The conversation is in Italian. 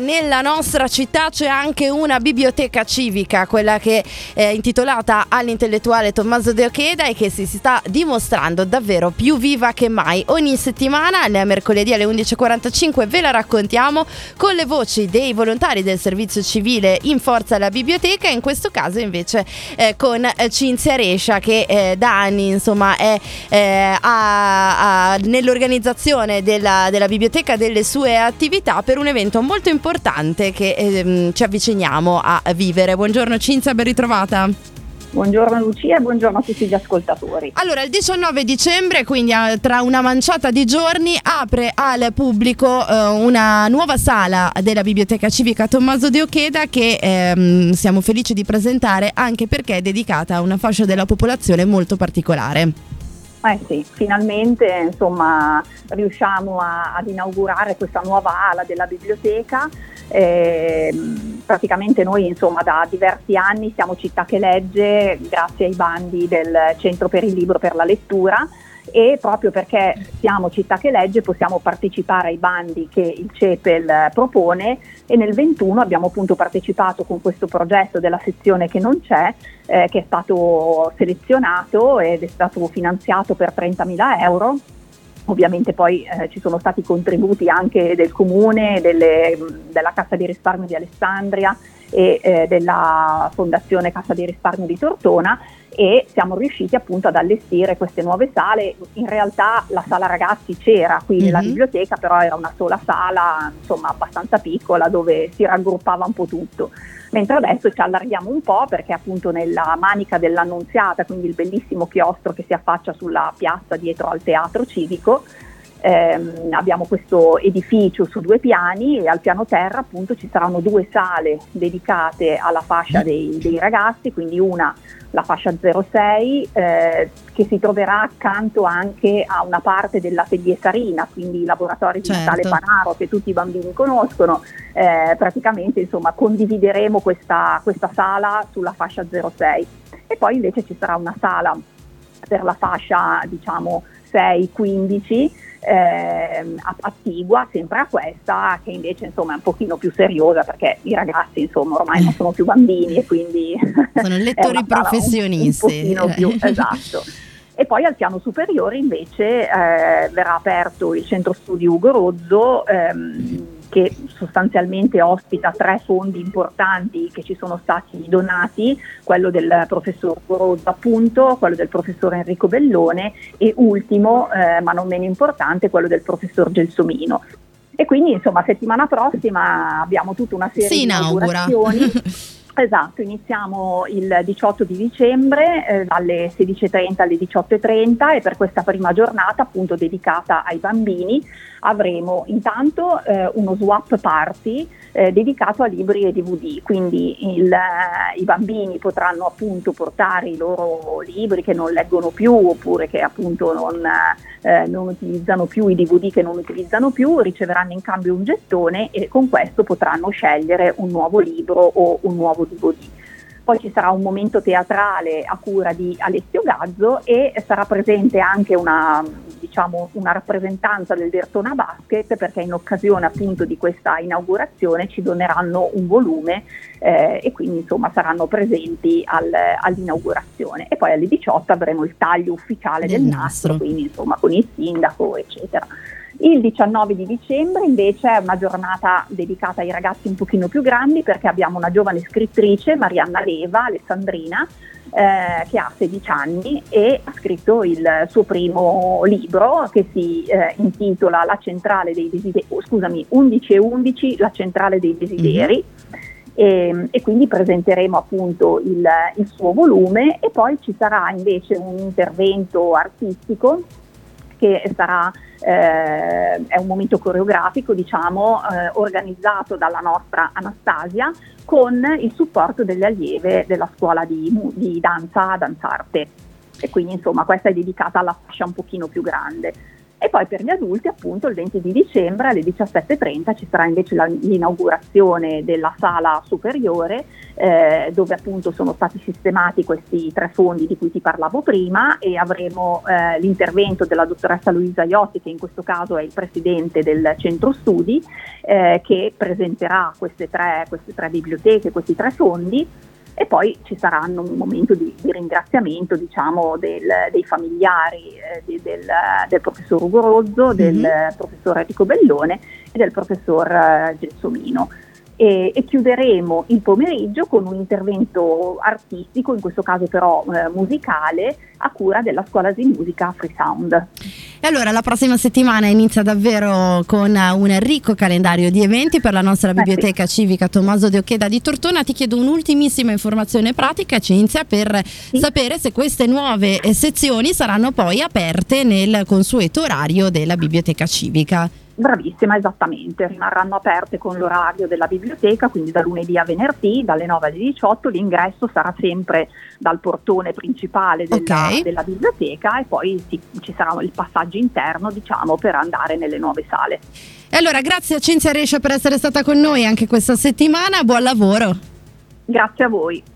Nella nostra città c'è anche una biblioteca civica, quella che è intitolata all'intellettuale Tommaso De Ocheda e che si sta dimostrando davvero più viva che mai. Ogni settimana, mercoledì alle 11.45, ve la raccontiamo con le voci dei volontari del servizio civile in forza alla biblioteca in questo caso invece eh, con Cinzia Rescia che eh, da anni insomma è eh, a, a, nell'organizzazione della, della biblioteca delle sue attività per un evento molto importante importante che ehm, ci avviciniamo a vivere. Buongiorno Cinzia, ben ritrovata. Buongiorno Lucia e buongiorno a tutti gli ascoltatori. Allora, il 19 dicembre, quindi tra una manciata di giorni, apre al pubblico eh, una nuova sala della Biblioteca Civica Tommaso De Ocheda che ehm, siamo felici di presentare anche perché è dedicata a una fascia della popolazione molto particolare. Eh sì, finalmente insomma, riusciamo a, ad inaugurare questa nuova ala della biblioteca. Eh, praticamente noi insomma, da diversi anni siamo città che legge grazie ai bandi del Centro per il Libro per la Lettura e proprio perché siamo città che legge possiamo partecipare ai bandi che il CEPEL propone. E nel 21 abbiamo appunto partecipato con questo progetto della sezione che non c'è eh, che è stato selezionato ed è stato finanziato per 30.000 euro. Ovviamente poi eh, ci sono stati contributi anche del comune, delle, della Cassa di risparmio di Alessandria e eh, della Fondazione Cassa di risparmio di Tortona e siamo riusciti appunto ad allestire queste nuove sale. In realtà la sala ragazzi c'era qui mm-hmm. nella mhm. biblioteca, però era una sola sala, insomma, abbastanza piccola dove si raggruppava un po' tutto. Mentre adesso ci allarghiamo un po' perché appunto nella manica dell'Annunziata, quindi il bellissimo chiostro che si affaccia sulla piazza dietro al teatro civico, ehm, abbiamo questo edificio su due piani e al piano terra appunto ci saranno due sale dedicate alla fascia dei, dei ragazzi, quindi una la fascia 06 eh, che si troverà accanto anche a una parte dell'atelier Sarina, quindi i laboratori di certo. Natale Panaro che tutti i bambini conoscono, eh, praticamente insomma condivideremo questa, questa sala sulla fascia 06 e poi invece ci sarà una sala per la fascia diciamo 6-15 eh, attigua sempre a questa che invece insomma è un pochino più seriosa perché i ragazzi insomma ormai non sono più bambini e quindi sono lettori professionisti un, un più, esatto. E poi al piano superiore invece eh, verrà aperto il centro studi Ugo Rozzo ehm, che sostanzialmente ospita tre fondi importanti che ci sono stati donati, quello del professor Corozzo appunto, quello del professor Enrico Bellone e ultimo, eh, ma non meno importante, quello del professor Gelsomino. E quindi insomma settimana prossima abbiamo tutta una serie si di inaugurazioni. Esatto, iniziamo il 18 di dicembre eh, dalle 16.30 alle 18.30 e per questa prima giornata appunto dedicata ai bambini avremo intanto eh, uno swap party eh, dedicato a libri e DVD, quindi il, eh, i bambini potranno appunto portare i loro libri che non leggono più oppure che appunto non, eh, non utilizzano più i DVD che non utilizzano più, riceveranno in cambio un gettone e con questo potranno scegliere un nuovo libro o un nuovo DVD. Poi ci sarà un momento teatrale a cura di Alessio Gazzo e sarà presente anche una, diciamo, una rappresentanza del Dertona Basket perché in occasione appunto di questa inaugurazione ci doneranno un volume eh, e quindi insomma saranno presenti al, all'inaugurazione. E poi alle 18 avremo il taglio ufficiale del, del nastro, nastro, quindi insomma con il sindaco eccetera. Il 19 di dicembre invece è una giornata dedicata ai ragazzi un pochino più grandi perché abbiamo una giovane scrittrice, Marianna Leva, alessandrina, eh, che ha 16 anni e ha scritto il suo primo libro che si eh, intitola La centrale dei desideri, oh, scusami, 11 e 11, La centrale dei desideri. Mm-hmm. E, e, quindi presenteremo appunto il, il suo volume e poi ci sarà invece un intervento artistico che sarà eh, è un momento coreografico, diciamo, eh, organizzato dalla nostra Anastasia con il supporto delle allieve della scuola di, di danza Danzarte. E quindi insomma questa è dedicata alla fascia un pochino più grande. E poi per gli adulti, appunto, il 20 di dicembre alle 17.30 ci sarà invece la, l'inaugurazione della sala superiore eh, dove appunto sono stati sistemati questi tre fondi di cui ti parlavo prima e avremo eh, l'intervento della dottoressa Luisa Iotti, che in questo caso è il presidente del centro studi, eh, che presenterà queste tre, queste tre biblioteche, questi tre fondi e poi ci saranno un momento di, di ringraziamento diciamo, del, dei familiari eh, di, del, del, professor Ugo Rozzo, mm-hmm. del professor Enrico Bellone e del professor eh, Gelsomino e, e, chiuderemo il pomeriggio con un intervento artistico, in questo caso però eh, musicale, a cura della scuola di musica Free Sound. E allora la prossima settimana inizia davvero con un ricco calendario di eventi per la nostra biblioteca eh sì. civica Tommaso De Occheda di Tortona. Ti chiedo un'ultimissima informazione pratica, Cinzia, per sì. sapere se queste nuove eh, sezioni saranno poi aperte nel consueto orario della biblioteca civica. Bravissima, esattamente, rimarranno aperte con l'orario della biblioteca, quindi da lunedì a venerdì, dalle 9 alle 18, l'ingresso sarà sempre dal portone principale della, okay. della biblioteca e poi sì, ci sarà il passaggio interno, diciamo, per andare nelle nuove sale. E allora grazie a Cinzia Rescia per essere stata con noi anche questa settimana, buon lavoro. Grazie a voi.